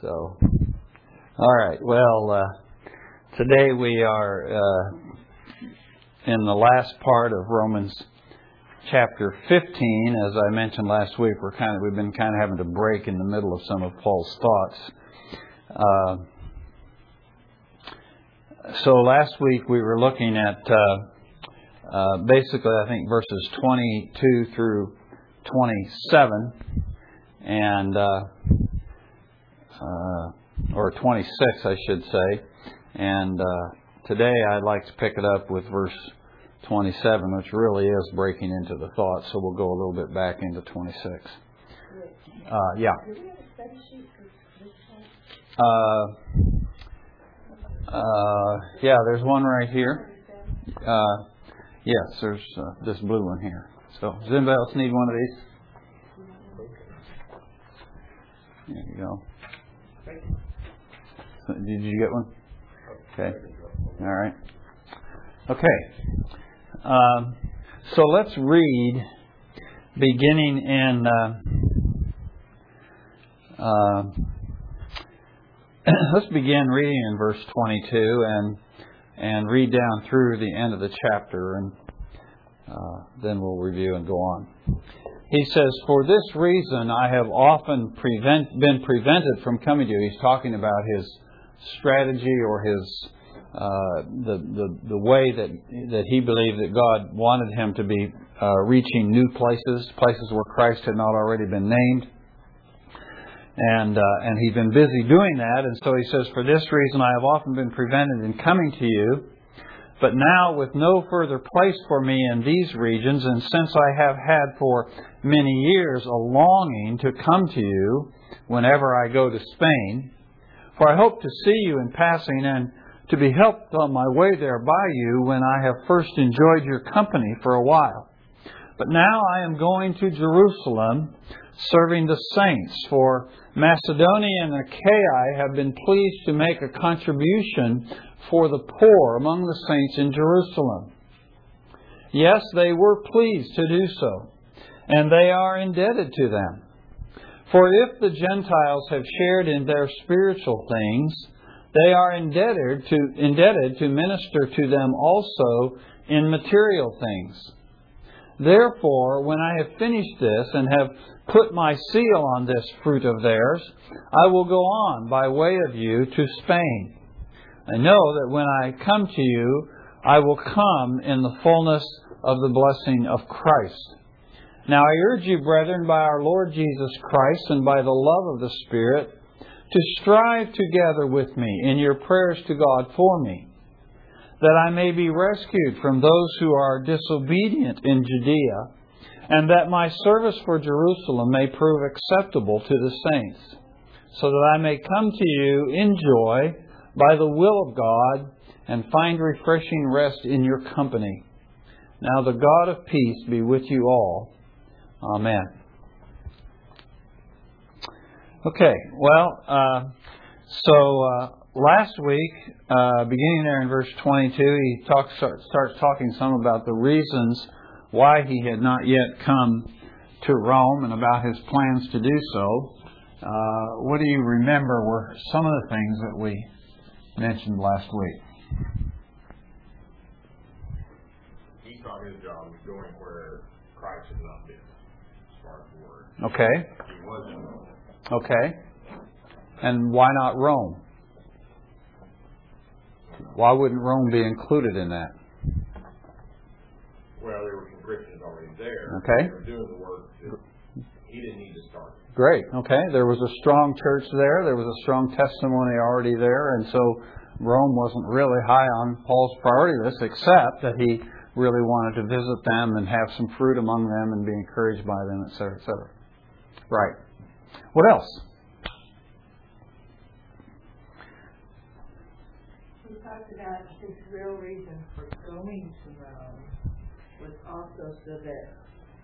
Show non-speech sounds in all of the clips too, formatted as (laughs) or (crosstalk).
So, all right. Well, uh, today we are uh, in the last part of Romans chapter 15. As I mentioned last week, we're kind of we've been kind of having to break in the middle of some of Paul's thoughts. Uh, so last week we were looking at uh, uh, basically, I think verses 22 through 27, and uh, or 26, I should say. And uh, today I'd like to pick it up with verse 27, which really is breaking into the thought. So we'll go a little bit back into 26. Uh, yeah. Uh, uh, yeah, there's one right here. Uh, yes, there's uh, this blue one here. So, does anybody else need one of these? There you go. Did you get one? Okay. All right. Okay. Um, so let's read, beginning in. Uh, uh, (clears throat) let's begin reading in verse 22 and and read down through the end of the chapter, and uh, then we'll review and go on. He says, For this reason I have often prevent, been prevented from coming to you. He's talking about his strategy or his uh, the, the the way that that he believed that God wanted him to be uh, reaching new places, places where Christ had not already been named, and uh, and he's been busy doing that. And so he says, for this reason I have often been prevented in coming to you. But now, with no further place for me in these regions, and since I have had for many years a longing to come to you whenever I go to Spain, for I hope to see you in passing and to be helped on my way there by you when I have first enjoyed your company for a while. But now I am going to Jerusalem, serving the saints, for Macedonia and Achaia have been pleased to make a contribution for the poor among the saints in Jerusalem. Yes, they were pleased to do so, and they are indebted to them. For if the Gentiles have shared in their spiritual things, they are indebted to, indebted to minister to them also in material things. Therefore, when I have finished this and have put my seal on this fruit of theirs, I will go on by way of you to Spain. I know that when I come to you, I will come in the fullness of the blessing of Christ. Now I urge you, brethren, by our Lord Jesus Christ and by the love of the Spirit, to strive together with me in your prayers to God for me, that I may be rescued from those who are disobedient in Judea, and that my service for Jerusalem may prove acceptable to the saints, so that I may come to you in joy by the will of God and find refreshing rest in your company. Now the God of peace be with you all. Amen. Okay, well, uh, so uh, last week, uh, beginning there in verse 22, he talks, starts talking some about the reasons why he had not yet come to Rome and about his plans to do so. Uh, what do you remember were some of the things that we mentioned last week? He thought his job was going where Christ had not been, as far as the word. Okay. Okay. And why not Rome? Why wouldn't Rome be included in that? Well, there were some Christians already there. Okay. They were doing the work he didn't need to start. Great. Okay. There was a strong church there. There was a strong testimony already there. And so Rome wasn't really high on Paul's priority list, except that he really wanted to visit them and have some fruit among them and be encouraged by them, et cetera, et cetera. Right. What else? He talked about his real reason for going to Rome was also so that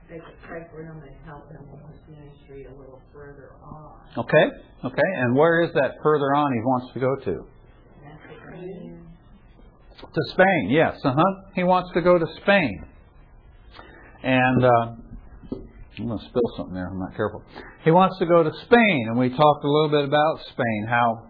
they could pray for him and help him in his ministry a little further on. Okay. Okay. And where is that further on he wants to go to? To Spain, yes. Uh huh. He wants to go to Spain. And uh, I'm going to spill something there. I'm not careful. He wants to go to Spain, and we talked a little bit about Spain. How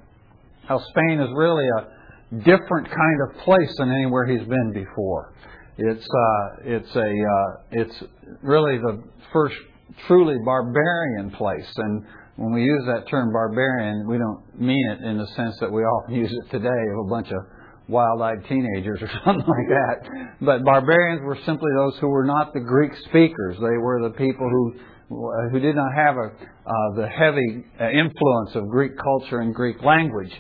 how Spain is really a different kind of place than anywhere he's been before. It's uh, it's a uh, it's really the first truly barbarian place, and when we use that term barbarian, we don't mean it in the sense that we often (laughs) use it today of a bunch of wild-eyed teenagers or (laughs) something like that. But barbarians were simply those who were not the Greek speakers. They were the people who who did not have a, uh, the heavy uh, influence of Greek culture and Greek language,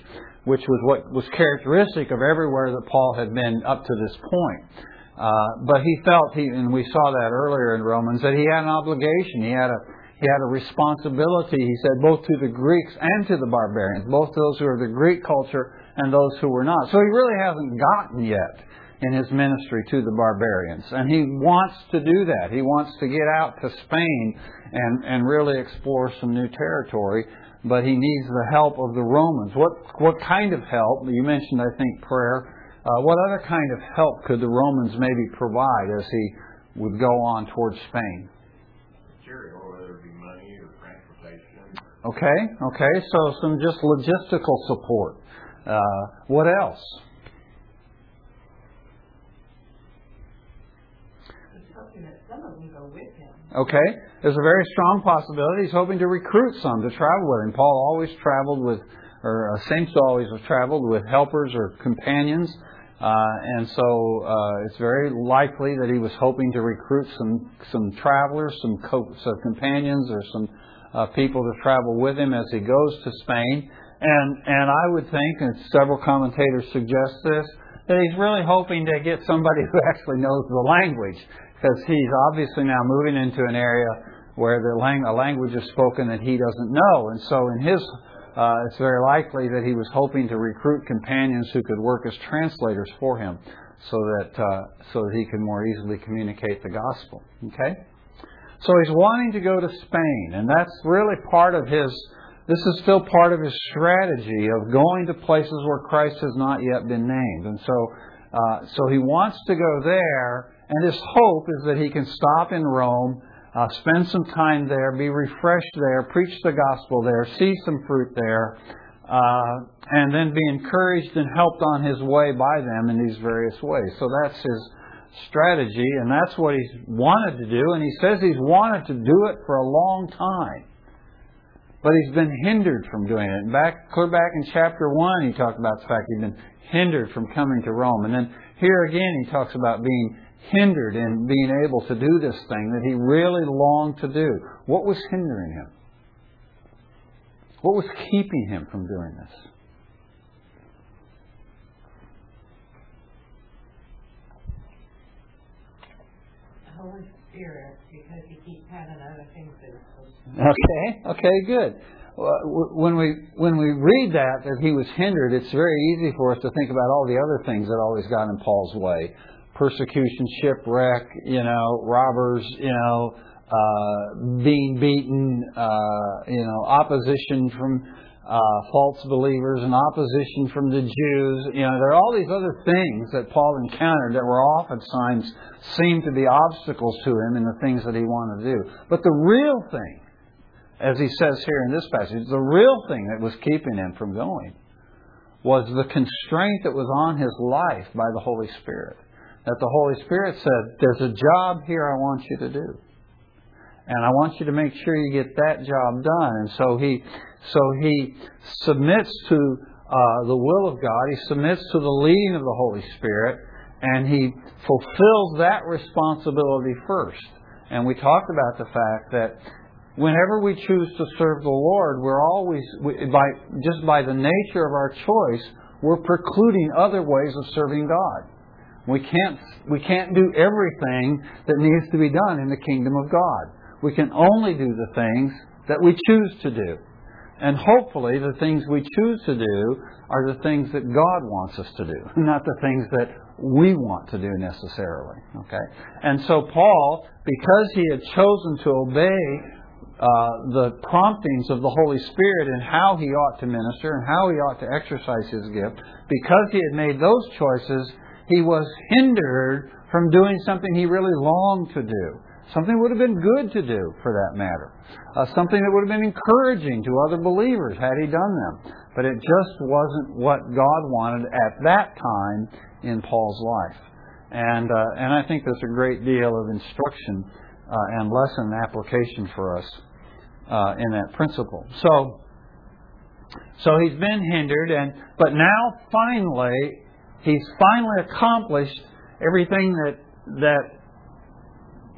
which was what was characteristic of everywhere that Paul had been up to this point. Uh, but he felt, he, and we saw that earlier in Romans, that he had an obligation. He had a he had a responsibility, he said, both to the Greeks and to the barbarians, both those who are the Greek culture and those who were not. So he really hasn't gotten yet in his ministry to the barbarians. And he wants to do that. He wants to get out to Spain and, and really explore some new territory, but he needs the help of the Romans. What, what kind of help? You mentioned, I think, prayer. Uh, what other kind of help could the Romans maybe provide as he would go on towards Spain? Material, whether it be money or transportation. Okay, okay, so some just logistical support. Uh, what else? Okay, there's a very strong possibility he's hoping to recruit some to travel with him. Paul always traveled with, or uh, seems to always have traveled with helpers or companions, uh, and so uh, it's very likely that he was hoping to recruit some some travelers, some, co- some companions, or some uh, people to travel with him as he goes to Spain. And and I would think, and several commentators suggest this, that he's really hoping to get somebody (laughs) who actually knows the language because he's obviously now moving into an area where the lang- a language is spoken that he doesn't know. And so, in his, uh, it's very likely that he was hoping to recruit companions who could work as translators for him, so that uh, so that he could more easily communicate the gospel. Okay, so he's wanting to go to Spain, and that's really part of his. This is still part of his strategy of going to places where Christ has not yet been named, and so uh, so he wants to go there and his hope is that he can stop in Rome, uh, spend some time there, be refreshed there, preach the gospel there, see some fruit there, uh, and then be encouraged and helped on his way by them in these various ways. So that's his strategy, and that's what he's wanted to do. And he says he's wanted to do it for a long time. But he's been hindered from doing it. Back, clear back in chapter 1, he talked about the fact he'd been hindered from coming to Rome. And then here again, he talks about being hindered in being able to do this thing that he really longed to do. What was hindering him? What was keeping him from doing this? Holy Spirit, because he keeps having other things that Okay, okay, good. When we when we read that that he was hindered, it's very easy for us to think about all the other things that always got in Paul's way persecution, shipwreck, you know, robbers, you know, uh, being beaten, uh, you know, opposition from uh, false believers and opposition from the Jews. You know, there are all these other things that Paul encountered that were oftentimes seemed to be obstacles to him in the things that he wanted to do. But the real thing, as he says here in this passage, the real thing that was keeping him from going was the constraint that was on his life by the Holy Spirit that the Holy Spirit said, There's a job here I want you to do. And I want you to make sure you get that job done. And so he, so he submits to uh, the will of God. He submits to the leading of the Holy Spirit, and he fulfills that responsibility first. And we talked about the fact that whenever we choose to serve the Lord, we're always by just by the nature of our choice, we're precluding other ways of serving God. We can't, we can't do everything that needs to be done in the kingdom of God. We can only do the things that we choose to do. And hopefully, the things we choose to do are the things that God wants us to do, (laughs) not the things that we want to do necessarily. Okay? And so, Paul, because he had chosen to obey uh, the promptings of the Holy Spirit and how he ought to minister and how he ought to exercise his gift, because he had made those choices, he was hindered from doing something he really longed to do. something would have been good to do for that matter, uh, something that would have been encouraging to other believers had he done them. But it just wasn't what God wanted at that time in Paul's life. And, uh, and I think there's a great deal of instruction uh, and lesson application for us uh, in that principle. So, so he's been hindered, and but now finally he's finally accomplished everything that that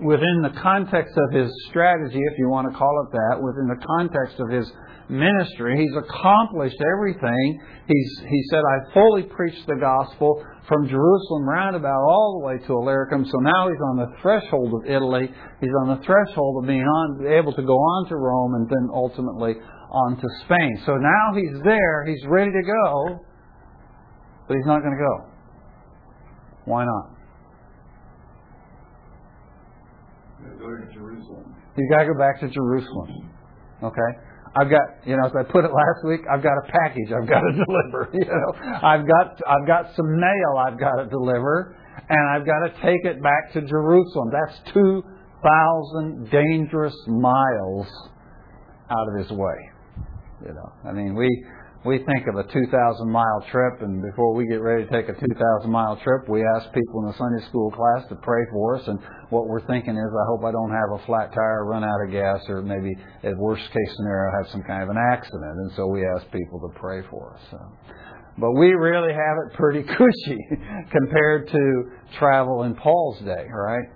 within the context of his strategy, if you want to call it that, within the context of his ministry, he's accomplished everything. He's he said, I fully preached the gospel from Jerusalem roundabout all the way to Illyricum. So now he's on the threshold of Italy. He's on the threshold of being on, able to go on to Rome and then ultimately on to Spain. So now he's there. He's ready to go, but he's not going to go. Why not? Go to Jerusalem. He's got to go back to Jerusalem. Okay? I've got, you know, as I put it last week, I've got a package I've got to (laughs) deliver. You know, I've got, I've got some mail I've got to deliver, and I've got to take it back to Jerusalem. That's two thousand dangerous miles out of his way. You know, I mean, we we think of a 2,000 mile trip, and before we get ready to take a 2,000 mile trip, we ask people in the Sunday school class to pray for us. And what we're thinking is, I hope I don't have a flat tire, run out of gas, or maybe, at worst case scenario, have some kind of an accident. And so we ask people to pray for us. So. But we really have it pretty (laughs) cushy compared to travel in Paul's day, right?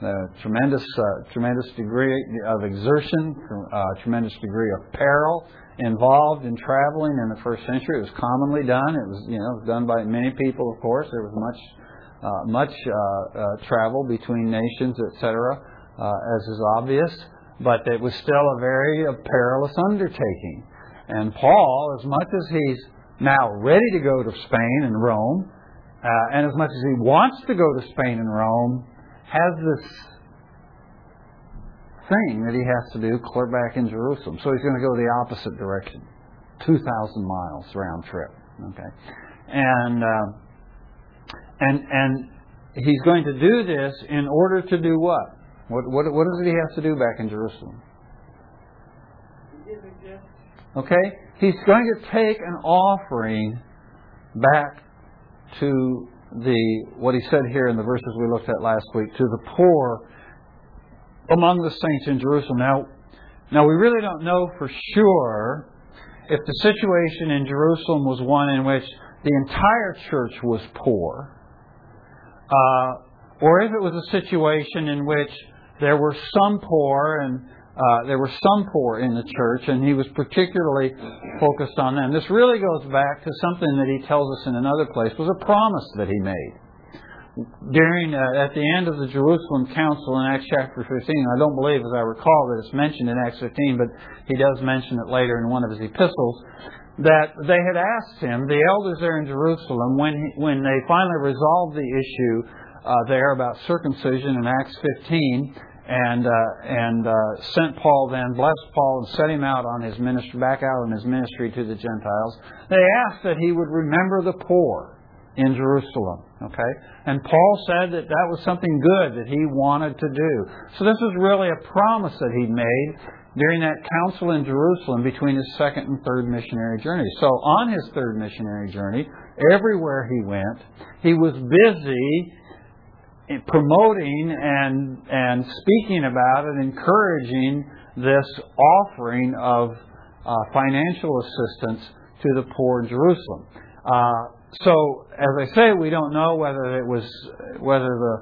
The tremendous, uh, tremendous degree of exertion, uh, tremendous degree of peril involved in traveling in the first century. It was commonly done. It was, you know, done by many people, of course. There was much, uh, much uh, uh, travel between nations, etc., uh, as is obvious. But it was still a very perilous undertaking. And Paul, as much as he's now ready to go to Spain and Rome, uh, and as much as he wants to go to Spain and Rome, has this thing that he has to do clear back in Jerusalem. So he's going to go the opposite direction, 2,000 miles round trip. Okay, and uh, and and he's going to do this in order to do what? What what what does he have to do back in Jerusalem? Okay, he's going to take an offering back to the what he said here in the verses we looked at last week to the poor among the saints in Jerusalem. Now, now we really don't know for sure if the situation in Jerusalem was one in which the entire church was poor, uh, or if it was a situation in which there were some poor and uh, there were some poor in the church, and he was particularly focused on them. This really goes back to something that he tells us in another place was a promise that he made during uh, at the end of the Jerusalem Council in Acts chapter 15. I don't believe, as I recall, that it's mentioned in Acts 15, but he does mention it later in one of his epistles. That they had asked him, the elders there in Jerusalem, when he, when they finally resolved the issue uh, there about circumcision in Acts 15, and uh, and uh, sent Paul then, blessed Paul, and set him out on his ministry, back out on his ministry to the Gentiles. They asked that he would remember the poor in Jerusalem. Okay? And Paul said that that was something good that he wanted to do. So this was really a promise that he made during that council in Jerusalem between his second and third missionary journey. So on his third missionary journey, everywhere he went, he was busy promoting and and speaking about and encouraging this offering of uh, financial assistance to the poor in Jerusalem. Uh, so, as I say, we don't know whether it was whether the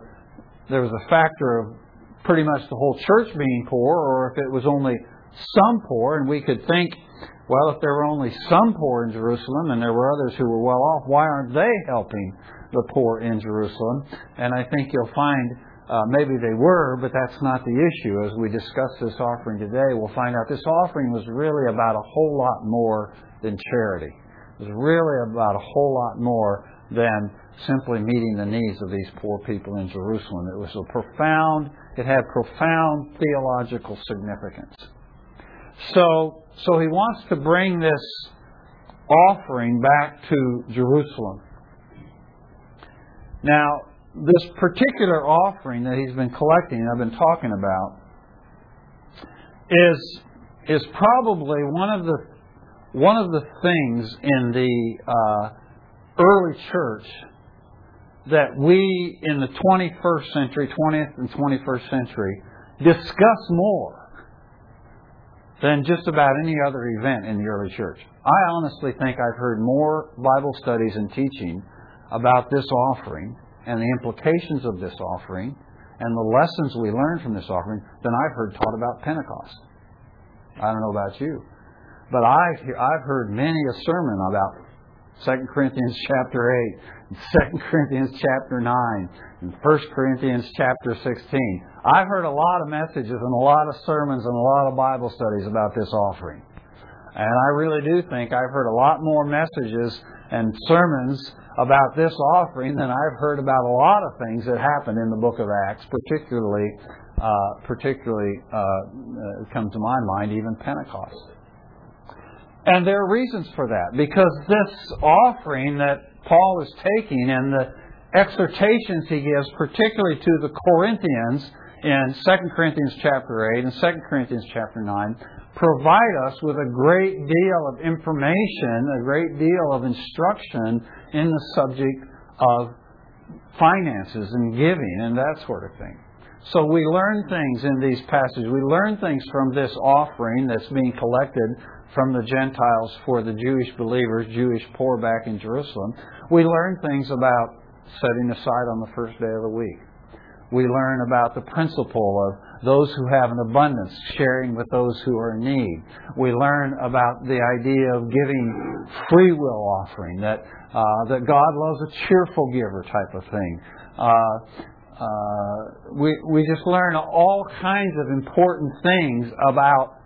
there was a factor of pretty much the whole church being poor, or if it was only some poor, and we could think, well, if there were only some poor in Jerusalem and there were others who were well off, why aren't they helping the poor in Jerusalem? And I think you'll find uh, maybe they were, but that's not the issue. As we discuss this offering today, we'll find out this offering was really about a whole lot more than charity was really about a whole lot more than simply meeting the needs of these poor people in Jerusalem. It was a profound, it had profound theological significance. So, so he wants to bring this offering back to Jerusalem. Now, this particular offering that he's been collecting, and I've been talking about, is is probably one of the one of the things in the uh, early church that we in the 21st century, 20th and 21st century, discuss more than just about any other event in the early church. I honestly think I've heard more Bible studies and teaching about this offering and the implications of this offering and the lessons we learn from this offering than I've heard taught about Pentecost. I don't know about you. But I've, I've heard many a sermon about 2 Corinthians chapter 8, 2 Corinthians chapter 9, and 1 Corinthians chapter 16. I've heard a lot of messages and a lot of sermons and a lot of Bible studies about this offering. And I really do think I've heard a lot more messages and sermons about this offering than I've heard about a lot of things that happened in the book of Acts, particularly, uh, particularly uh, uh, come to my mind, even Pentecost. And there are reasons for that because this offering that Paul is taking and the exhortations he gives, particularly to the Corinthians in 2 Corinthians chapter 8 and 2 Corinthians chapter 9, provide us with a great deal of information, a great deal of instruction in the subject of finances and giving and that sort of thing. So we learn things in these passages. We learn things from this offering that's being collected from the Gentiles for the Jewish believers, Jewish poor back in Jerusalem. We learn things about setting aside on the first day of the week. We learn about the principle of those who have an abundance sharing with those who are in need. We learn about the idea of giving free will offering, that, uh, that God loves a cheerful giver type of thing. Uh, uh, we, we just learn all kinds of important things about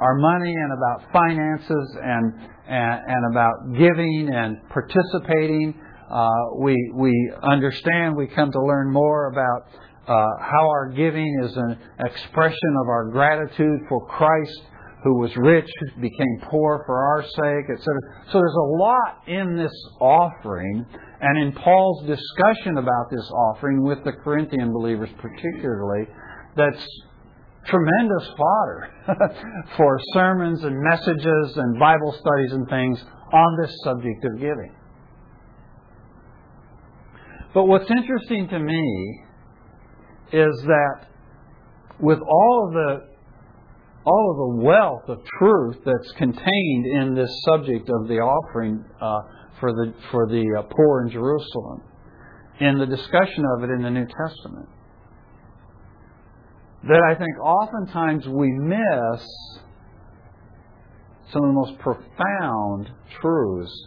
our money and about finances and, and, and about giving and participating. Uh, we, we understand, we come to learn more about uh, how our giving is an expression of our gratitude for Christ who was rich, became poor for our sake, etc. So there's a lot in this offering, and in Paul's discussion about this offering with the Corinthian believers particularly, that's tremendous fodder (laughs) for sermons and messages and Bible studies and things on this subject of giving. But what's interesting to me is that with all of the all of the wealth of truth that's contained in this subject of the offering uh, for the for the uh, poor in Jerusalem, in the discussion of it in the New Testament, that I think oftentimes we miss some of the most profound truths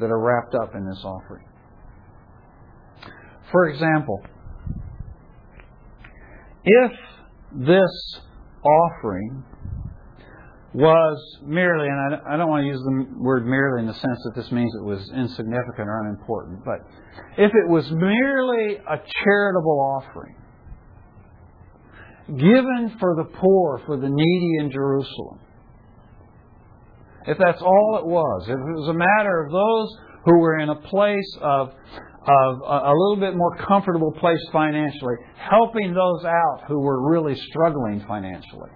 that are wrapped up in this offering. For example, if this offering was merely, and I don't want to use the word merely in the sense that this means it was insignificant or unimportant, but if it was merely a charitable offering, given for the poor, for the needy in Jerusalem. If that's all it was, if it was a matter of those who were in a place of, of a little bit more comfortable place financially, helping those out who were really struggling financially.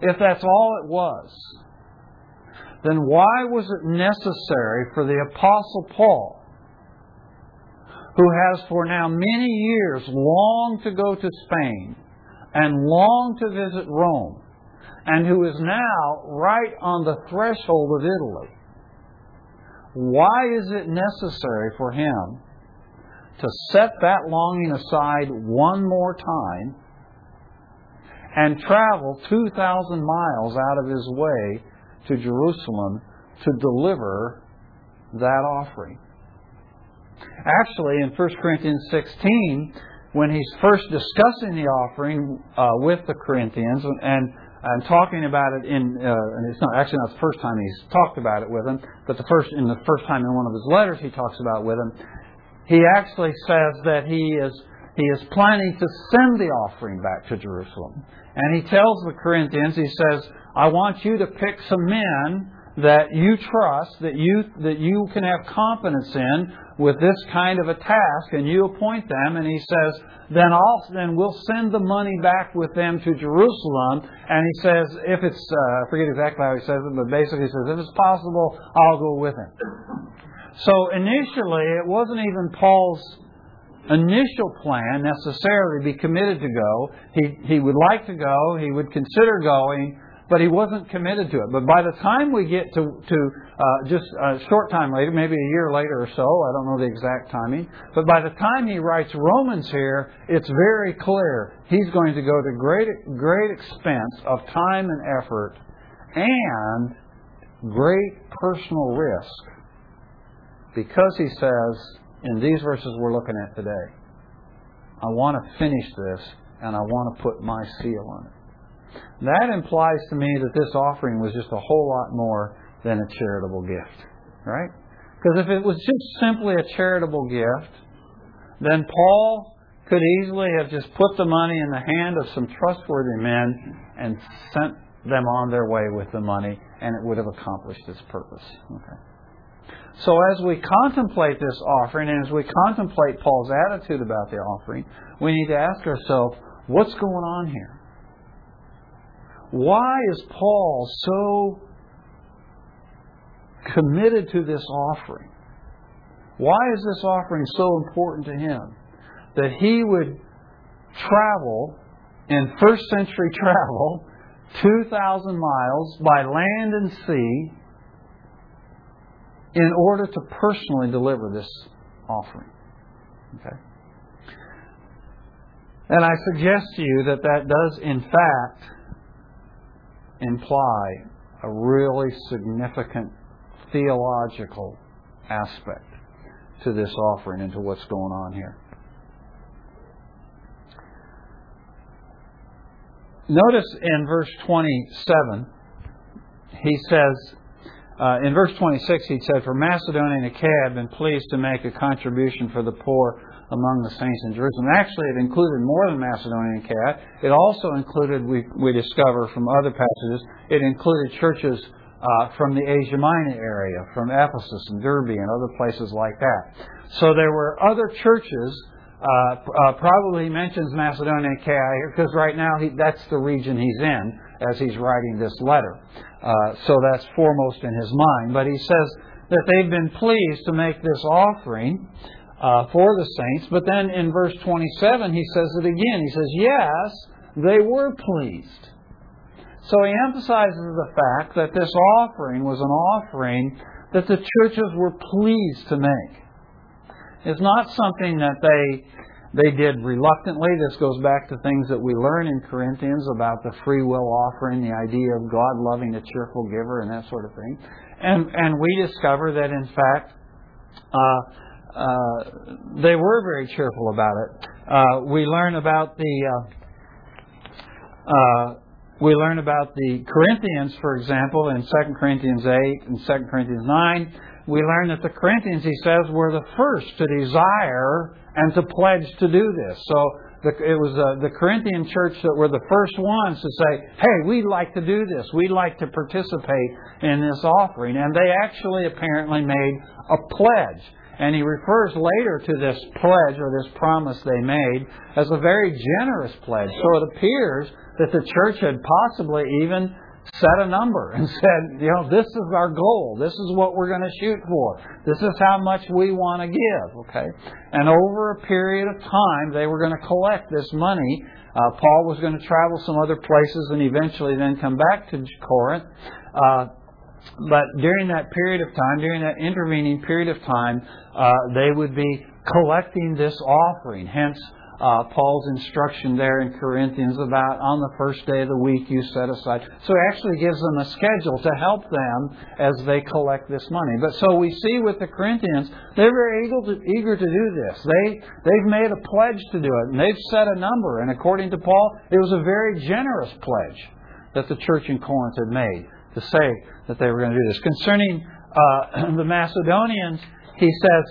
If that's all it was, then why was it necessary for the Apostle Paul, who has for now many years longed to go to Spain, and longed to visit Rome, and who is now right on the threshold of Italy, why is it necessary for him to set that longing aside one more time and travel 2,000 miles out of his way to Jerusalem to deliver that offering? Actually, in 1 Corinthians 16, when he's first discussing the offering uh, with the Corinthians and and talking about it in uh, and it's not actually not the first time he's talked about it with them, but the first in the first time in one of his letters he talks about with them, he actually says that he is he is planning to send the offering back to Jerusalem. And he tells the Corinthians, he says, I want you to pick some men that you trust, that you that you can have confidence in with this kind of a task, and you appoint them, and he says, then I'll then we'll send the money back with them to Jerusalem. And he says, if it's uh, I forget exactly how he says it, but basically he says, if it's possible, I'll go with him. So initially, it wasn't even Paul's initial plan necessarily to be committed to go. He he would like to go. He would consider going but he wasn't committed to it. But by the time we get to, to uh, just a short time later, maybe a year later or so, I don't know the exact timing, but by the time he writes Romans here, it's very clear he's going to go to great, great expense of time and effort and great personal risk because he says in these verses we're looking at today, I want to finish this and I want to put my seal on it. That implies to me that this offering was just a whole lot more than a charitable gift, right? Because if it was just simply a charitable gift, then Paul could easily have just put the money in the hand of some trustworthy men and sent them on their way with the money, and it would have accomplished its purpose. Okay. So as we contemplate this offering, and as we contemplate Paul's attitude about the offering, we need to ask ourselves, what's going on here? Why is Paul so committed to this offering? Why is this offering so important to him? That he would travel in first century (laughs) travel 2,000 miles by land and sea in order to personally deliver this offering. Okay? And I suggest to you that that does, in fact, imply a really significant theological aspect to this offering and to what's going on here. Notice in verse 27, he says, uh, in verse 26, he said, For Macedonia and Achaia have been pleased to make a contribution for the poor among the saints in Jerusalem. Actually, it included more than Macedonia and Achaia. It also included, we, we discover from other passages, it included churches uh, from the Asia Minor area, from Ephesus and Derbe and other places like that. So there were other churches. Uh, uh, probably mentions Macedonia and Achaia here because right now he, that's the region he's in as he's writing this letter. Uh, so that's foremost in his mind. But he says that they've been pleased to make this offering uh, for the saints. But then in verse 27, he says it again. He says, Yes, they were pleased. So he emphasizes the fact that this offering was an offering that the churches were pleased to make. It's not something that they they did reluctantly. This goes back to things that we learn in Corinthians about the free will offering, the idea of God loving a cheerful giver, and that sort of thing. And and we discover that in fact uh, uh, they were very cheerful about it. Uh, we learn about the uh, uh, we learn about the Corinthians, for example, in 2 Corinthians 8 and 2 Corinthians 9. We learn that the Corinthians, he says, were the first to desire and to pledge to do this. So the, it was uh, the Corinthian church that were the first ones to say, hey, we'd like to do this. We'd like to participate in this offering. And they actually apparently made a pledge. And he refers later to this pledge or this promise they made as a very generous pledge. So it appears that the church had possibly even set a number and (laughs) said, you know, this is our goal. This is what we're going to shoot for. This is how much we want to give. Okay? And over a period of time, they were going to collect this money. Uh, Paul was going to travel some other places and eventually then come back to Corinth. Uh, but during that period of time, during that intervening period of time, uh, they would be collecting this offering. Hence, uh, Paul's instruction there in Corinthians about on the first day of the week you set aside. So he actually gives them a schedule to help them as they collect this money. But so we see with the Corinthians, they're very eager to, eager to do this. They, they've made a pledge to do it, and they've set a number. And according to Paul, it was a very generous pledge that the church in Corinth had made to say that they were going to do this. Concerning uh, (clears throat) the Macedonians, he says,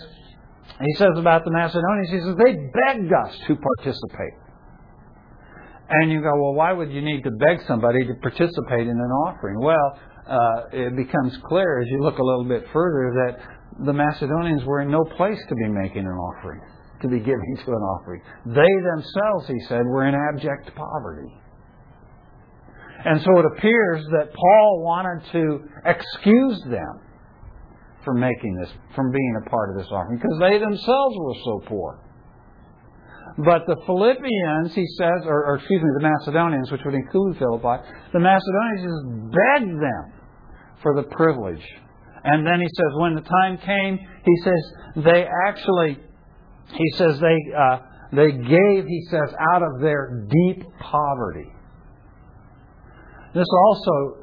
he says about the Macedonians, he says, they begged us to participate. And you go, well, why would you need to beg somebody to participate in an offering? Well, uh, it becomes clear as you look a little bit further that the Macedonians were in no place to be making an offering, to be giving to an offering. They themselves, he said, were in abject poverty. And so it appears that Paul wanted to excuse them from making this, from being a part of this offering, because they themselves were so poor. But the Philippians, he says, or, or, excuse me, the Macedonians, which would include Philippi, the Macedonians just begged them for the privilege. And then he says, when the time came, he says they actually, he says they uh, they gave, he says, out of their deep poverty. This also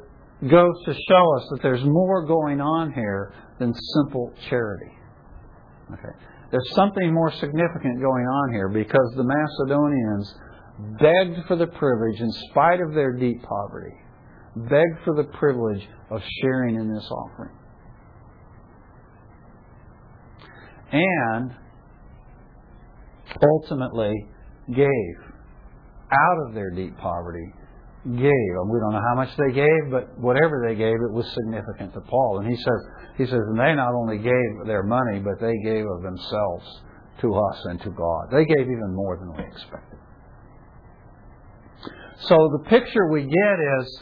goes to show us that there's more going on here than simple charity. Okay. There's something more significant going on here because the Macedonians begged for the privilege, in spite of their deep poverty, begged for the privilege of sharing in this offering. And ultimately gave out of their deep poverty gave. We don't know how much they gave, but whatever they gave, it was significant to Paul. And he says, he says, and they not only gave their money, but they gave of themselves to us and to God. They gave even more than we expected. So the picture we get is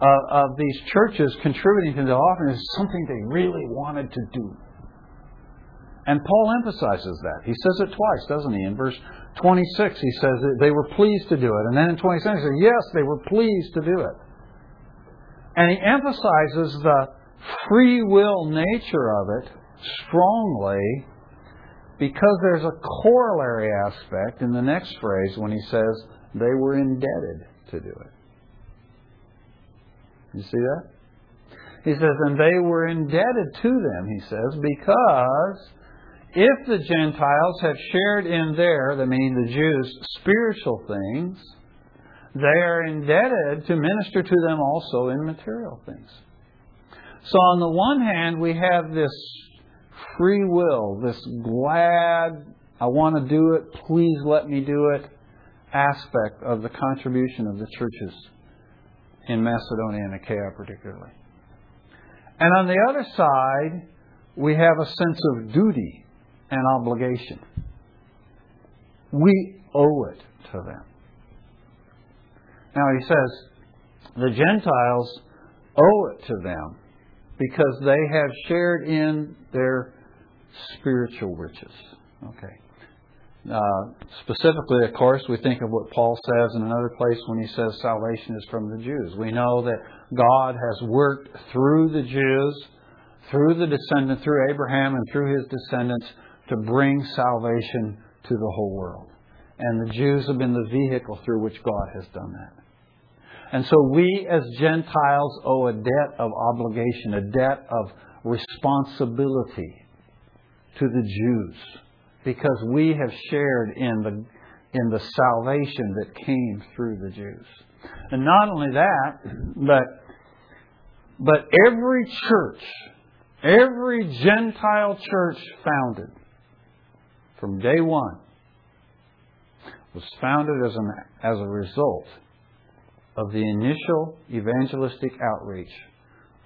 uh, of these churches contributing to the offering is something they really wanted to do. And Paul emphasizes that. He says it twice, doesn't he? In verse 26, he says that they were pleased to do it. And then in 27, he says, yes, they were pleased to do it. And he emphasizes the free will nature of it strongly because there's a corollary aspect in the next phrase when he says they were indebted to do it. You see that? He says, and they were indebted to them, he says, because if the Gentiles have shared in their, that meaning the Jews, spiritual things, they are indebted to minister to them also in material things. So, on the one hand, we have this free will, this glad, I want to do it, please let me do it aspect of the contribution of the churches in Macedonia and Achaia, particularly. And on the other side, we have a sense of duty and obligation. We owe it to them. Now he says, the Gentiles owe it to them because they have shared in their spiritual riches. Okay. Uh, specifically, of course, we think of what Paul says in another place when he says salvation is from the Jews. We know that God has worked through the Jews, through the descendant, through Abraham and through his descendants to bring salvation to the whole world. And the Jews have been the vehicle through which God has done that. And so we as Gentiles owe a debt of obligation, a debt of responsibility to the Jews because we have shared in the, in the salvation that came through the Jews. And not only that, but, but every church, every Gentile church founded from day one was founded as, an, as a result of the initial evangelistic outreach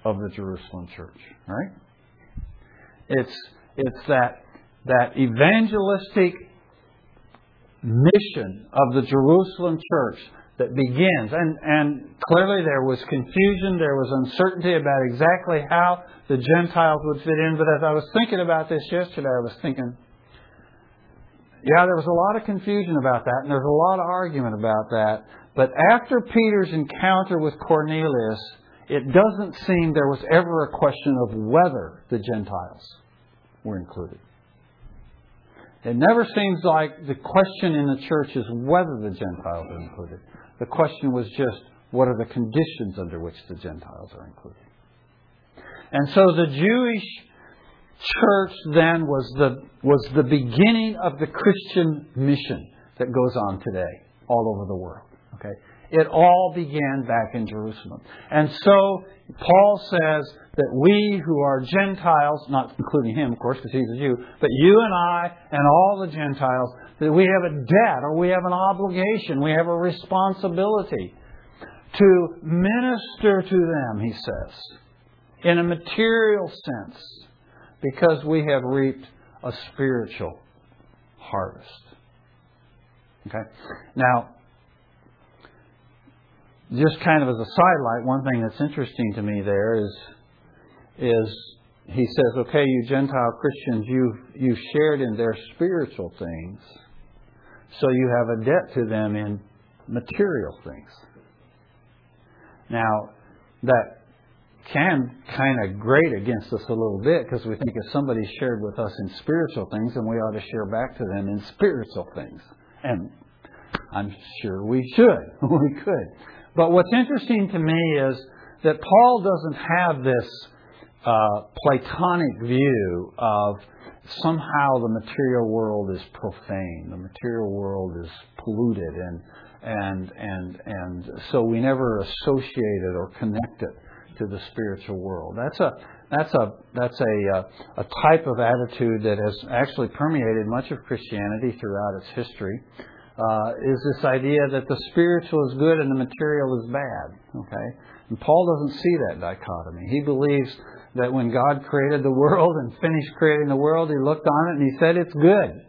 of the Jerusalem church. Right? It's it's that that evangelistic mission of the Jerusalem church that begins. And, and clearly there was confusion, there was uncertainty about exactly how the Gentiles would fit in. But as I was thinking about this yesterday, I was thinking, yeah, there was a lot of confusion about that, and there's a lot of argument about that. But after Peter's encounter with Cornelius, it doesn't seem there was ever a question of whether the Gentiles were included. It never seems like the question in the church is whether the Gentiles are included. The question was just what are the conditions under which the Gentiles are included. And so the Jewish church then was the, was the beginning of the Christian mission that goes on today all over the world. Okay? It all began back in Jerusalem. And so Paul says that we who are Gentiles, not including him, of course, because he's a Jew, but you and I and all the Gentiles, that we have a debt or we have an obligation, we have a responsibility to minister to them, he says, in a material sense, because we have reaped a spiritual harvest. Okay? Now, just kind of as a sidelight, one thing that's interesting to me there is, is he says, okay, you Gentile Christians, you you shared in their spiritual things, so you have a debt to them in material things. Now, that can kind of grate against us a little bit because we think if somebody shared with us in spiritual things, then we ought to share back to them in spiritual things. And I'm sure we should. (laughs) we could. But what's interesting to me is that Paul doesn't have this uh, Platonic view of somehow the material world is profane, the material world is polluted, and and and and so we never associate it or connect it to the spiritual world. That's a that's a that's a uh, a type of attitude that has actually permeated much of Christianity throughout its history. Uh, is this idea that the spiritual is good and the material is bad? Okay, and Paul doesn't see that dichotomy. He believes that when God created the world and finished creating the world, He looked on it and He said it's good.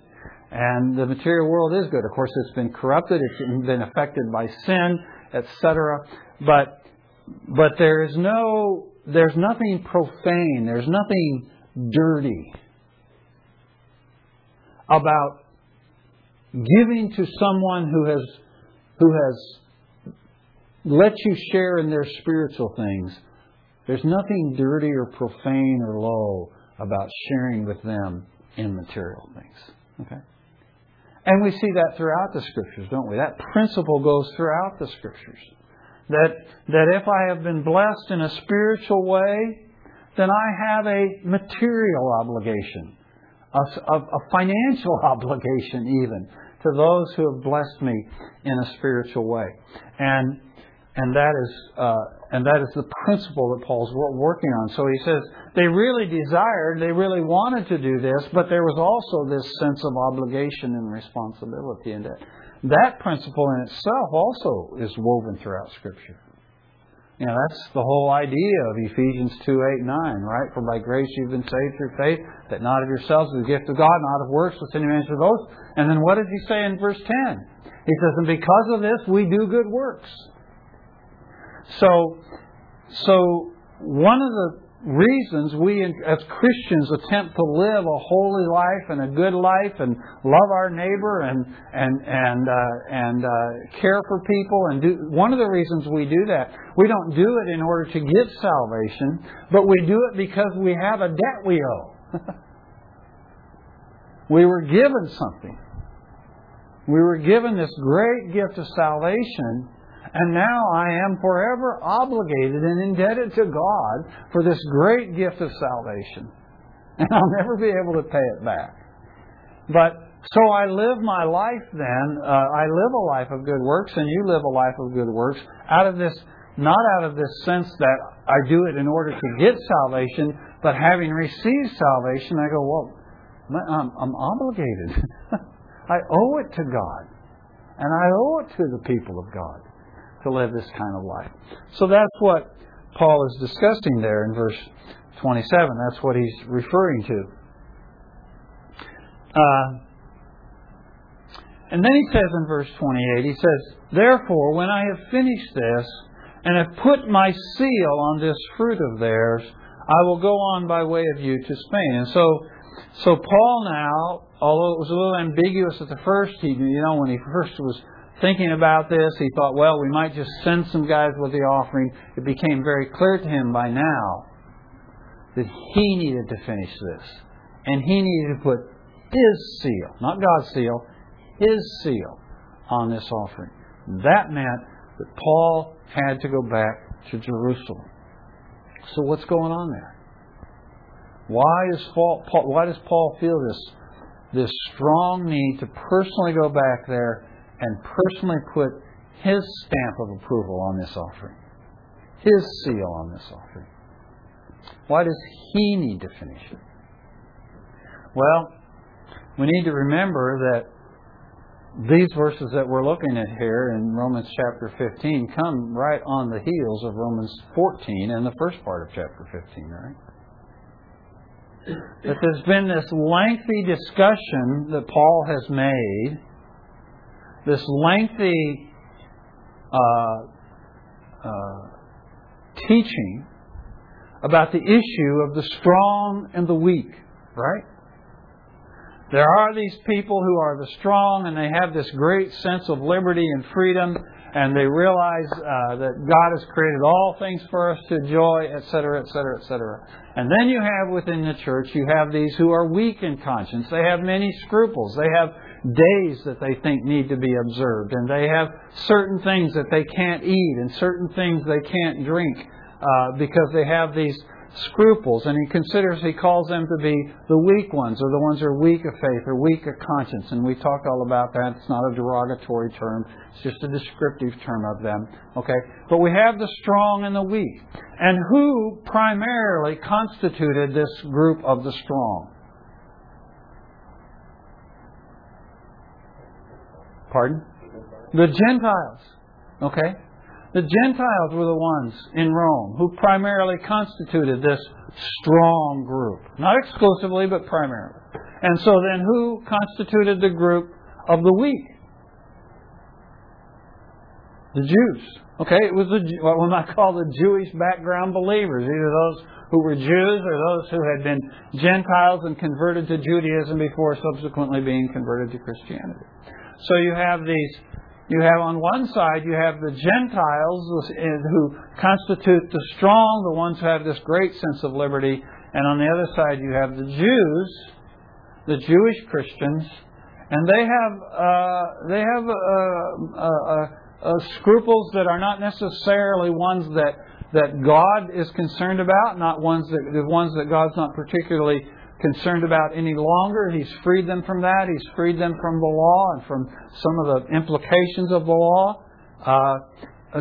And the material world is good. Of course, it's been corrupted, it's been affected by sin, etc. But but there is no there's nothing profane, there's nothing dirty about giving to someone who has who has let you share in their spiritual things there's nothing dirty or profane or low about sharing with them in material things. Okay? And we see that throughout the scriptures, don't we? That principle goes throughout the scriptures. That, that if I have been blessed in a spiritual way, then I have a material obligation, a, a, financial (laughs) obligation even, to those who have blessed me in a spiritual way. And and that is uh, and that is the principle that Paul's working on. So he says they really desired, they really wanted to do this, but there was also this sense of obligation and responsibility, and that that principle in itself also is woven throughout Scripture. You know, that's the whole idea of Ephesians 2, 8, 9, right? For by grace you've been saved through faith, that not of yourselves is the gift of God, not of works, lest any man should boast. And then what does he say in verse 10? He says, And because of this we do good works. So, so one of the reasons we as Christians attempt to live a holy life and a good life and love our neighbor and and and uh, and uh, care for people and do one of the reasons we do that we don't do it in order to get salvation but we do it because we have a debt we owe. (laughs) We were given something. We were given this great gift of salvation and now I am forever obligated and indebted to God for this great gift of salvation. And I'll never be able to pay it back. But so I live my life then, uh, I live a life of good works, and you live a life of good works, out of this, not out of this sense that I do it in order to get salvation, but having received salvation, I go, well, I'm, I'm obligated. (laughs) I owe it to God. And I owe it to the people of God to live this kind of life. So that's what Paul is discussing there in verse 27. That's what he's referring to. Uh, and then he says in verse 28, he says, Therefore, when I have finished this, and have put my seal on this fruit of theirs, I will go on by way of you to Spain. And so, so Paul now, although it was a little ambiguous at the first, he, you know, when he first was thinking about this, he thought, well, we might just send some guys with the offering. It became very clear to him by now that he needed to finish this. And he needed to put his seal, not God's seal, his seal on this offering. That meant that Paul had to go back to Jerusalem. So what's going on there? Why, is Paul, why does Paul feel this, this strong need to personally go back there and personally put his stamp of approval on this offering, his seal on this offering. Why does he need to finish it? Well, we need to remember that these verses that we're looking at here in Romans chapter 15 come right on the heels of Romans 14 and the first part of chapter 15, right? That there's been this lengthy discussion that Paul has made, this lengthy uh, uh, teaching about the issue of the strong and the weak, right? There are these people who are the strong and they have this great sense of liberty and freedom and they realize uh, that God has created all things for us to enjoy, etc., etc., etc. And then you have within the church, you have these who are weak in conscience. They have many scruples. They have days that they think need to be observed, and they have certain things that they can't eat and certain things they can't drink uh, because they have these scruples, and he considers, he calls them to be the weak ones, or the ones who are weak of faith, or weak of conscience. And we talked all about that. It's not a derogatory term, it's just a descriptive term of them. Okay? But we have the strong and the weak. And who primarily constituted this group of the strong? Pardon? The Gentiles. Okay? The Gentiles were the ones in Rome who primarily constituted this strong group. Not exclusively, but primarily. And so then who constituted the group of the weak? The Jews. Okay, it was the, what we might call the Jewish background believers, either those who were Jews or those who had been Gentiles and converted to Judaism before subsequently being converted to Christianity. So you have these you have on one side, you have the Gentiles who constitute the strong, the ones who have this great sense of liberty. And on the other side, you have the Jews, the Jewish Christians, and they have, uh, they have uh, uh, uh, scruples that are not necessarily ones that, that God is concerned about, not ones that, the ones that God's not particularly concerned about any longer. He's freed them from that. He's freed them from the law and from some of the implications of the law. Uh,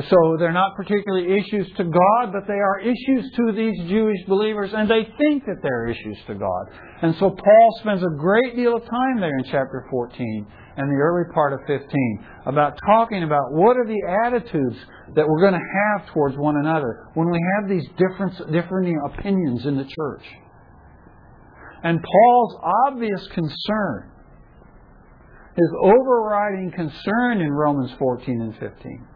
so they're not particularly issues to God, but they are issues to these Jewish believers, and they think that they're issues to God. And so Paul spends a great deal of time there in chapter 14 and the early part of 15 about talking about what are the attitudes that we're going to have towards one another when we have these different, differing opinions in the church. And Paul's obvious concern, his overriding concern in Romans 14 and 15,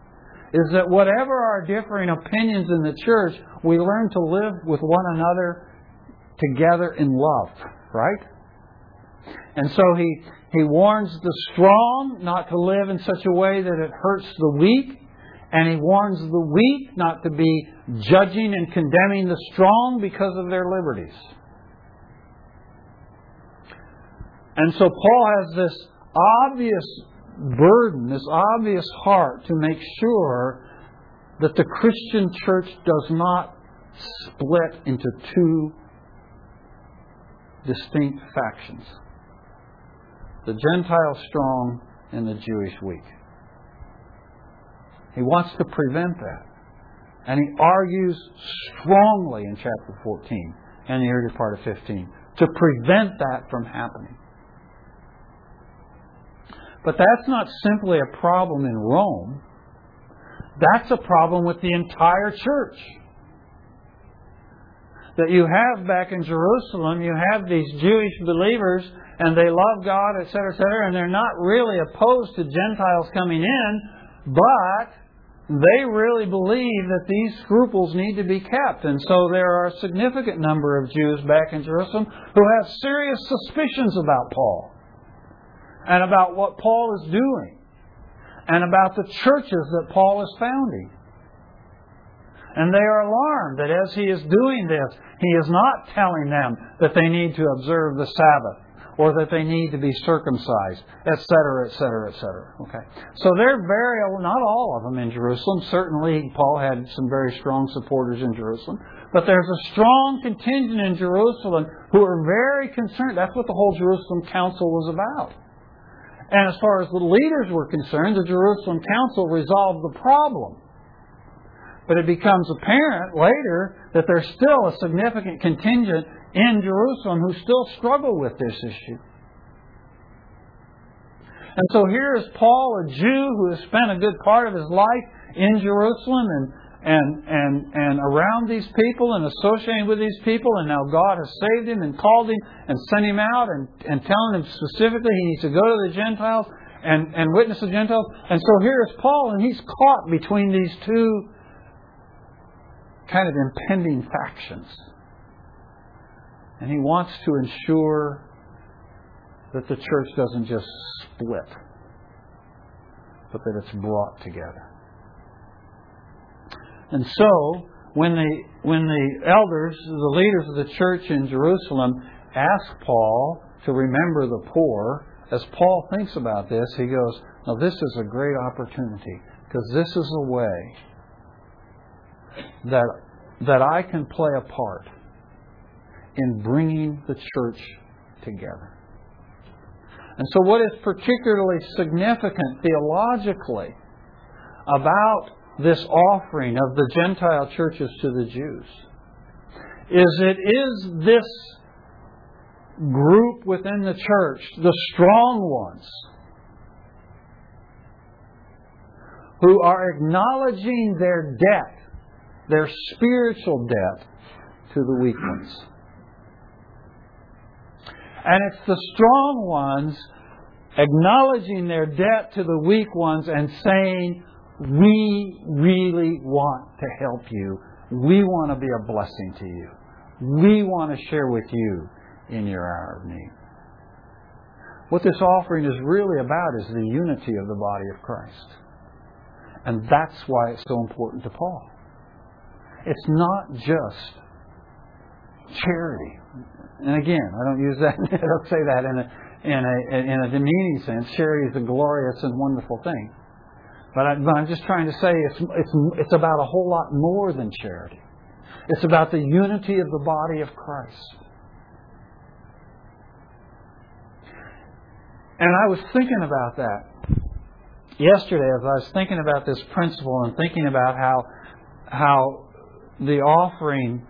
is that whatever our differing opinions in the church, we learn to live with one another together in love, right? And so he, he warns the strong not to live in such a way that it hurts the weak. And he warns the weak not to be judging and condemning the strong because of their liberties. And so Paul has this obvious burden, this obvious heart to make sure that the Christian church does not split into two distinct factions the Gentile strong and the Jewish weak. He wants to prevent that. And he argues strongly in chapter 14 and the early part of 15 to prevent that from happening. But that's not simply a problem in Rome. That's a problem with the entire church. That you have back in Jerusalem, you have these Jewish believers and they love God, etc., etc., and they're not really opposed to Gentiles coming in, but they really believe that these scruples need to be kept. And so there are a significant number of Jews back in Jerusalem who have serious suspicions about Paul and about what Paul is doing and about the churches that Paul is founding. And they are alarmed that as he is doing this, he is not telling them that they need to observe the Sabbath or that they need to be circumcised, etc., etc., etc. Okay, so they're very not all of them in Jerusalem. Certainly, Paul had some very strong supporters in Jerusalem, but there's a strong contingent in Jerusalem who are very concerned. That's what the whole Jerusalem Council was about. And as far as the leaders were concerned, the Jerusalem Council resolved the problem. But it becomes apparent later that there's still a significant contingent in Jerusalem who still struggle with this issue. And so here is Paul, a Jew who has spent a good part of his life in Jerusalem and and and and around these people and associating with these people and now God has saved him and called him and sent him out and, and telling him specifically he needs to go to the Gentiles and, and witness the Gentiles. And so here is Paul and he's caught between these two kind of impending factions. And he wants to ensure that the church doesn't just split, but that it's brought together. And so, when the, when the elders, the leaders of the church in Jerusalem, ask Paul to remember the poor, as Paul thinks about this, he goes, Now, this is a great opportunity because this is a way that, that I can play a part in bringing the church together. And so, what is particularly significant theologically about this offering of the Gentile churches to the Jews is it is this group within the church, the strong ones, who are acknowledging their debt, their spiritual debt, to the weak ones. And it's the strong ones acknowledging their debt to the weak ones and saying, we really want to help you. We want to be a blessing to you. We want to share with you in your hour of need. What this offering is really about is the unity of the body of Christ. And that's why it's so important to Paul. It's not just charity. And again, I don't use that, (laughs) I don't say that in a, in a, in a demeaning sense. Charity is a glorious and wonderful thing. But, I, am just trying to say it's, it's, it's about a whole lot more than charity. It's about the unity of the body of Christ. And I was thinking about that yesterday as I was thinking about this principle and thinking about how, how the offering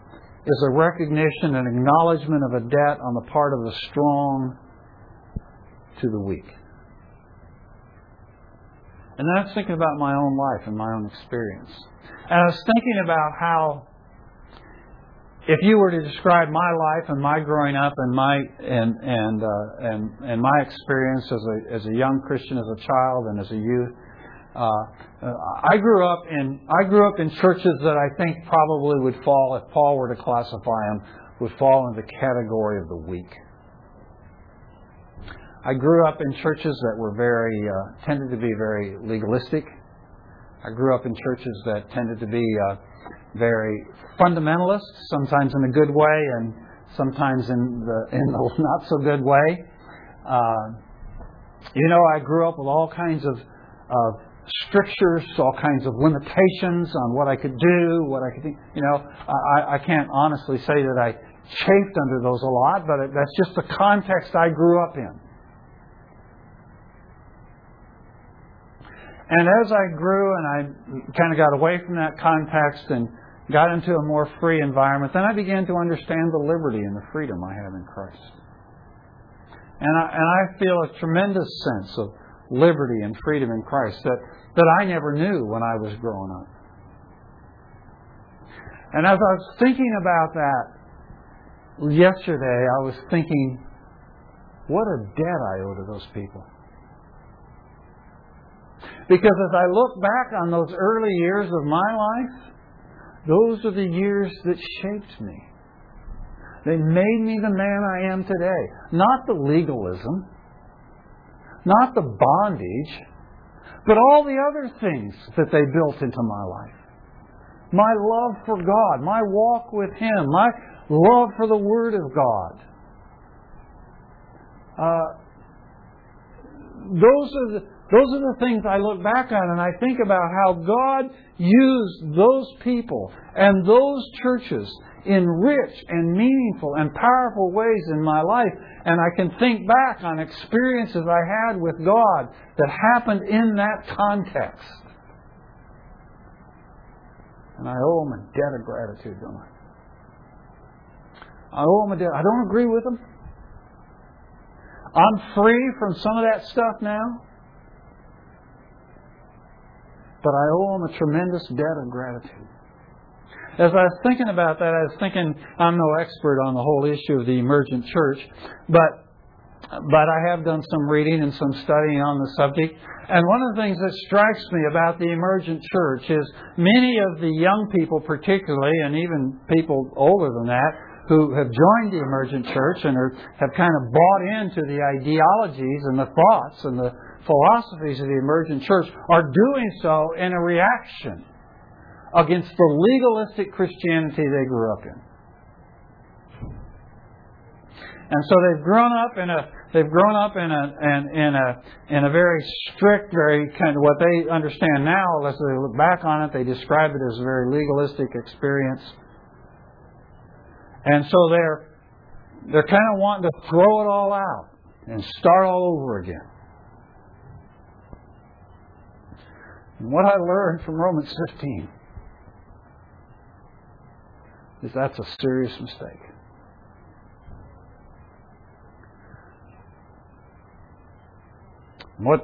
is a recognition and acknowledgement of a debt on the part of the strong to the weak. And then I was thinking about my own life and my own experience. And I was thinking about how if you were to describe my life and my growing up and my and and uh, and and my experience as a as a young Christian, as a child, and as a youth, uh, I grew up in I grew up in churches that I think probably would fall, if Paul were to classify them, would fall in the category of the weak. I grew up in churches that were very, uh, tended to be very legalistic. I grew up in churches that tended to be uh, very fundamentalist, sometimes in a good way and sometimes in the, in the (laughs) not so good way. Uh, you know, I grew up with all kinds of, of strictures, all kinds of limitations on what I could do, what I could do. You know, I, I can't honestly say that I chafed under those a lot, but that's just the context I grew up in. And as I grew and I kind of got away from that context and got into a more free environment, then I began to understand the liberty and the freedom I have in Christ. And I, and I feel a tremendous sense of liberty and freedom in Christ that, that I never knew when I was growing up. And as I was thinking about that yesterday, I was thinking, what a debt I owe to those people. Because as I look back on those early years of my life, those are the years that shaped me. They made me the man I am today. Not the legalism, not the bondage, but all the other things that they built into my life. My love for God, my walk with Him, my love for the Word of God. Uh, those are the, those are the things I look back on and I think about how God used those people and those churches in rich and meaningful and powerful ways in my life. And I can think back on experiences I had with God that happened in that context. And I owe Him a debt of gratitude, don't I? I owe Him a debt. I don't agree with Him. I'm free from some of that stuff now. But I owe him a tremendous debt of gratitude. As I was thinking about that, I was thinking I'm no expert on the whole issue of the emergent church, but but I have done some reading and some studying on the subject. And one of the things that strikes me about the emergent church is many of the young people, particularly, and even people older than that, who have joined the emergent church and are, have kind of bought into the ideologies and the thoughts and the philosophies of the emergent church are doing so in a reaction against the legalistic Christianity they grew up in. And so they've grown up in a they've grown up in a in, in a in a very strict, very kind of what they understand now, as they look back on it, they describe it as a very legalistic experience. And so they're they're kind of wanting to throw it all out and start all over again. And what I learned from Romans 15 is that's a serious mistake. What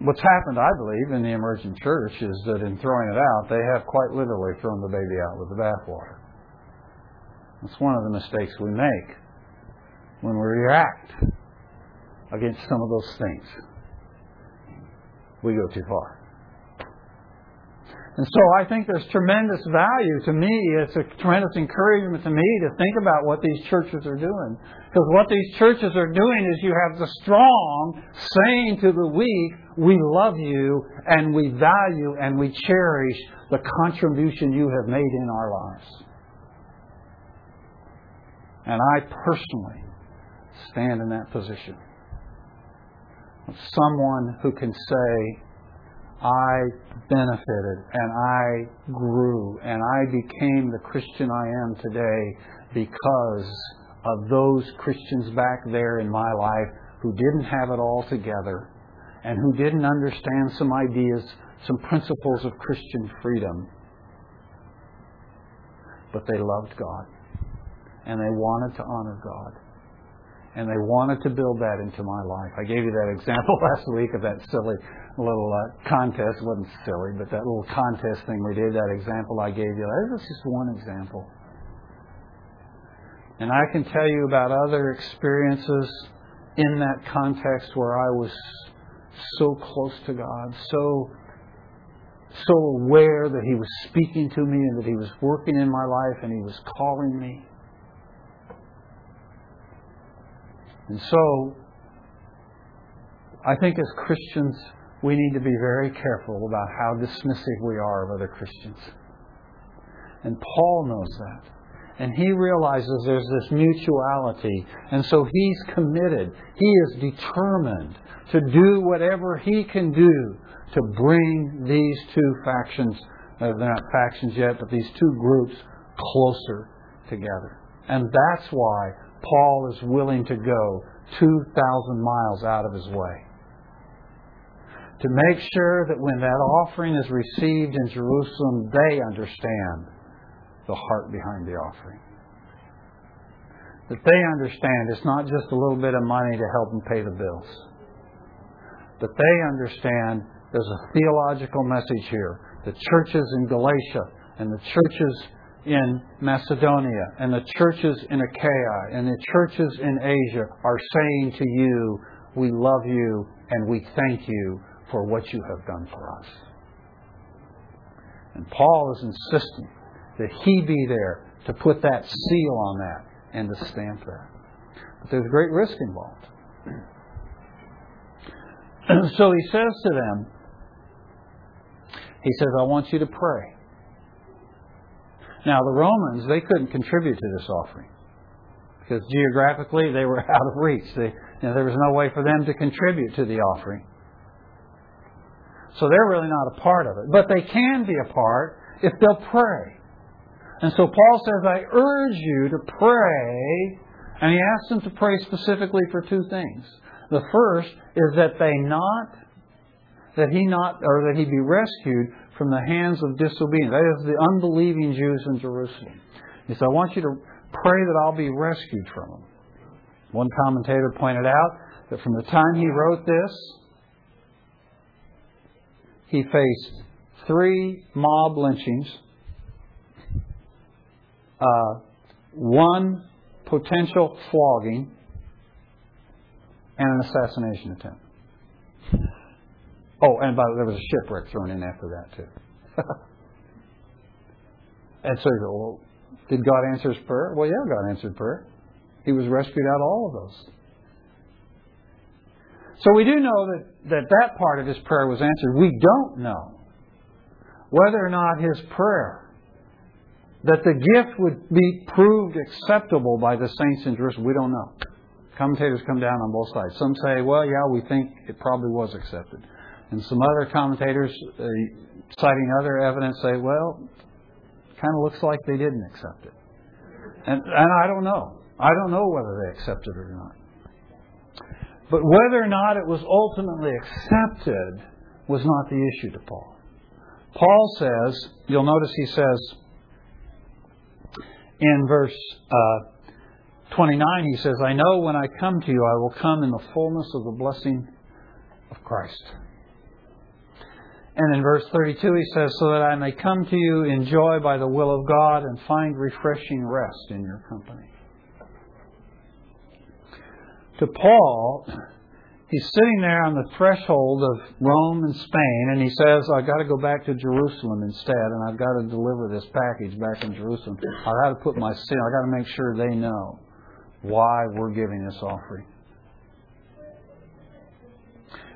what's happened, I believe, in the emergent church is that in throwing it out, they have quite literally thrown the baby out with the bathwater. That's one of the mistakes we make when we react against some of those things. We go too far. And so I think there's tremendous value to me. It's a tremendous encouragement to me to think about what these churches are doing. Because what these churches are doing is you have the strong saying to the weak, we love you and we value and we cherish the contribution you have made in our lives. And I personally stand in that position of someone who can say, I benefited and I grew and I became the Christian I am today because of those Christians back there in my life who didn't have it all together and who didn't understand some ideas, some principles of Christian freedom. But they loved God and they wanted to honor God and they wanted to build that into my life. I gave you that example (laughs) last week of that silly little uh, contest. It wasn't silly, but that little contest thing we did, that example I gave you, that was just one example. And I can tell you about other experiences in that context where I was so close to God, so so aware that He was speaking to me and that He was working in my life and He was calling me. And so, I think as Christians, we need to be very careful about how dismissive we are of other Christians. And Paul knows that. And he realizes there's this mutuality. And so he's committed. He is determined to do whatever he can do to bring these two factions, uh, they're not factions yet, but these two groups closer together. And that's why Paul is willing to go 2,000 miles out of his way to make sure that when that offering is received in Jerusalem, they understand the heart behind the offering. That they understand it's not just a little bit of money to help them pay the bills. That they understand there's a theological message here. The churches in Galatia and the churches in Macedonia and the churches in Achaia and the churches in Asia are saying to you, We love you and we thank you for what you have done for us. And Paul is insisting that he be there to put that seal on that and to stamp that. But there's great risk involved. (clears throat) so he says to them, he says, I want you to pray. Now, the Romans, they couldn't contribute to this offering because geographically they were (laughs) out of reach. They, you know, there was no way for them to contribute to the offering. So they're really not a part of it. But they can be a part if they'll pray. And so Paul says, I urge you to pray. And he asks them to pray specifically for two things. The first is that they not, that he not, or that he be rescued from the hands of disobedience. That is the unbelieving Jews in Jerusalem. He said, I want you to pray that I'll be rescued from them. One commentator pointed out that from the time he wrote this he faced three mob lynchings, uh, one potential flogging, and an assassination attempt. Oh, and by the way, there was a shipwreck thrown in after that too. (laughs) and so you go, well, did God answer his prayer? Well, yeah, God answered prayer. He was rescued out of all of those. So we do know that, that that part of his prayer was answered. We don't know whether or not his prayer, that the gift would be proved acceptable by the saints in Jerusalem, we don't know. Commentators come down on both sides. Some say, well, yeah, we think it probably was accepted. And some other commentators, uh, citing other evidence, say, well, it kind of looks like they didn't accept it. And, and I don't know. I don't know whether they accepted it or not. But whether or not it was ultimately accepted was not the issue to Paul. Paul says, you'll notice he says in verse uh, 29, he says, I know when I come to you, I will come in the fullness of the blessing of Christ. And in verse 32, he says, So that I may come to you in joy by the will of God and find refreshing rest in your company. To Paul, he's sitting there on the threshold of Rome and Spain, and he says, I've got to go back to Jerusalem instead, and I've got to deliver this package back in Jerusalem. I've got to put my sin, I've got to make sure they know why we're giving this offering.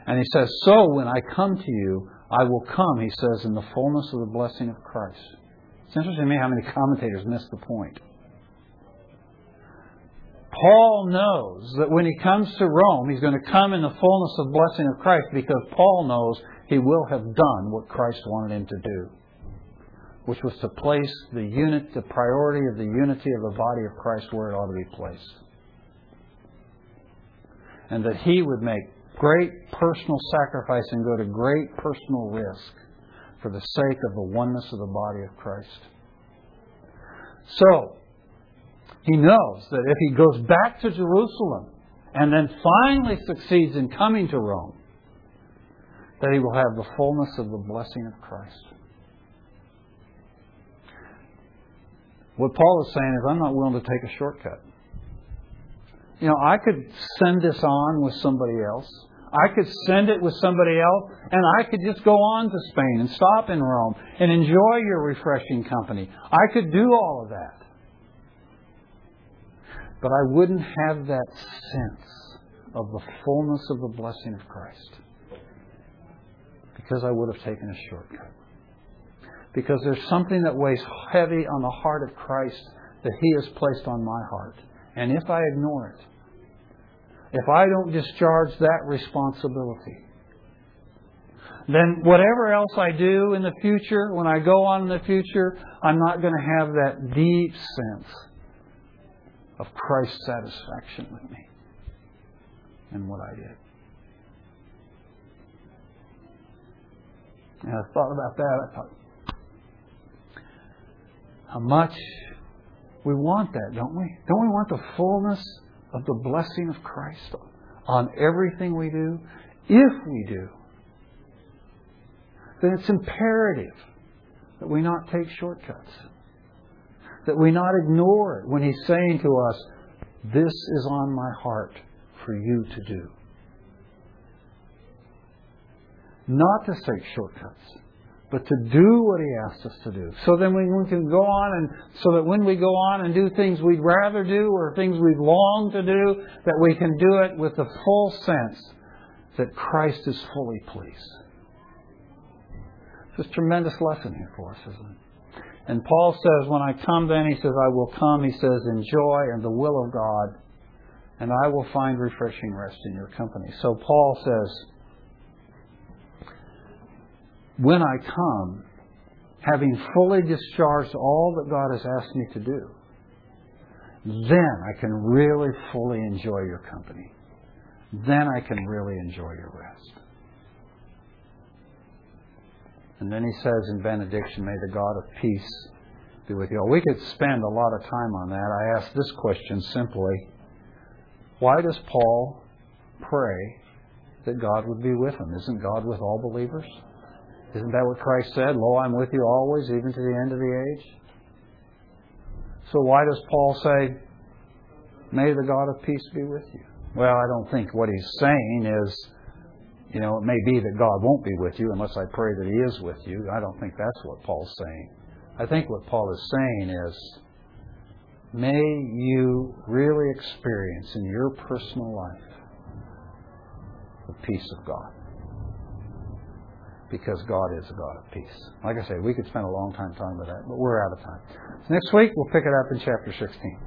And he says, So when I come to you, I will come, he says, in the fullness of the blessing of Christ. It's interesting to me how many commentators miss the point. Paul knows that when he comes to Rome, he's going to come in the fullness of blessing of Christ because Paul knows he will have done what Christ wanted him to do, which was to place the unit, the priority of the unity of the body of Christ where it ought to be placed. And that he would make great personal sacrifice and go to great personal risk for the sake of the oneness of the body of Christ. So, he knows that if he goes back to Jerusalem and then finally succeeds in coming to Rome, that he will have the fullness of the blessing of Christ. What Paul is saying is, I'm not willing to take a shortcut. You know, I could send this on with somebody else. I could send it with somebody else, and I could just go on to Spain and stop in Rome and enjoy your refreshing company. I could do all of that. But I wouldn't have that sense of the fullness of the blessing of Christ because I would have taken a shortcut. Because there's something that weighs heavy on the heart of Christ that He has placed on my heart. And if I ignore it, if I don't discharge that responsibility, then whatever else I do in the future, when I go on in the future, I'm not going to have that deep sense of Christ's satisfaction with me and what I did. And I thought about that. I thought, how much we want that, don't we? Don't we want the fullness of the blessing of Christ on everything we do? If we do, then it's imperative that we not take shortcuts that we not ignore it when He's saying to us, This is on my heart for you to do. Not to take shortcuts, but to do what He asks us to do. So then we can go on and so that when we go on and do things we'd rather do or things we long to do, that we can do it with the full sense that Christ is fully pleased. It's a tremendous lesson here for us, isn't it? And Paul says, when I come then, he says, I will come, he says, in joy and the will of God, and I will find refreshing rest in your company. So Paul says, when I come, having fully discharged all that God has asked me to do, then I can really fully enjoy your company. Then I can really enjoy your rest. And then he says in benediction, May the God of peace be with you. We could spend a lot of time on that. I ask this question simply Why does Paul pray that God would be with him? Isn't God with all believers? Isn't that what Christ said? Lo, I'm with you always, even to the end of the age? So why does Paul say, May the God of peace be with you? Well, I don't think what he's saying is, you know, it may be that God won't be with you unless I pray that he is with you. I don't think that's what Paul's saying. I think what Paul is saying is, may you really experience in your personal life the peace of God. Because God is a God of peace. Like I said, we could spend a long time talking about that, but we're out of time. Next week, we'll pick it up in chapter 16.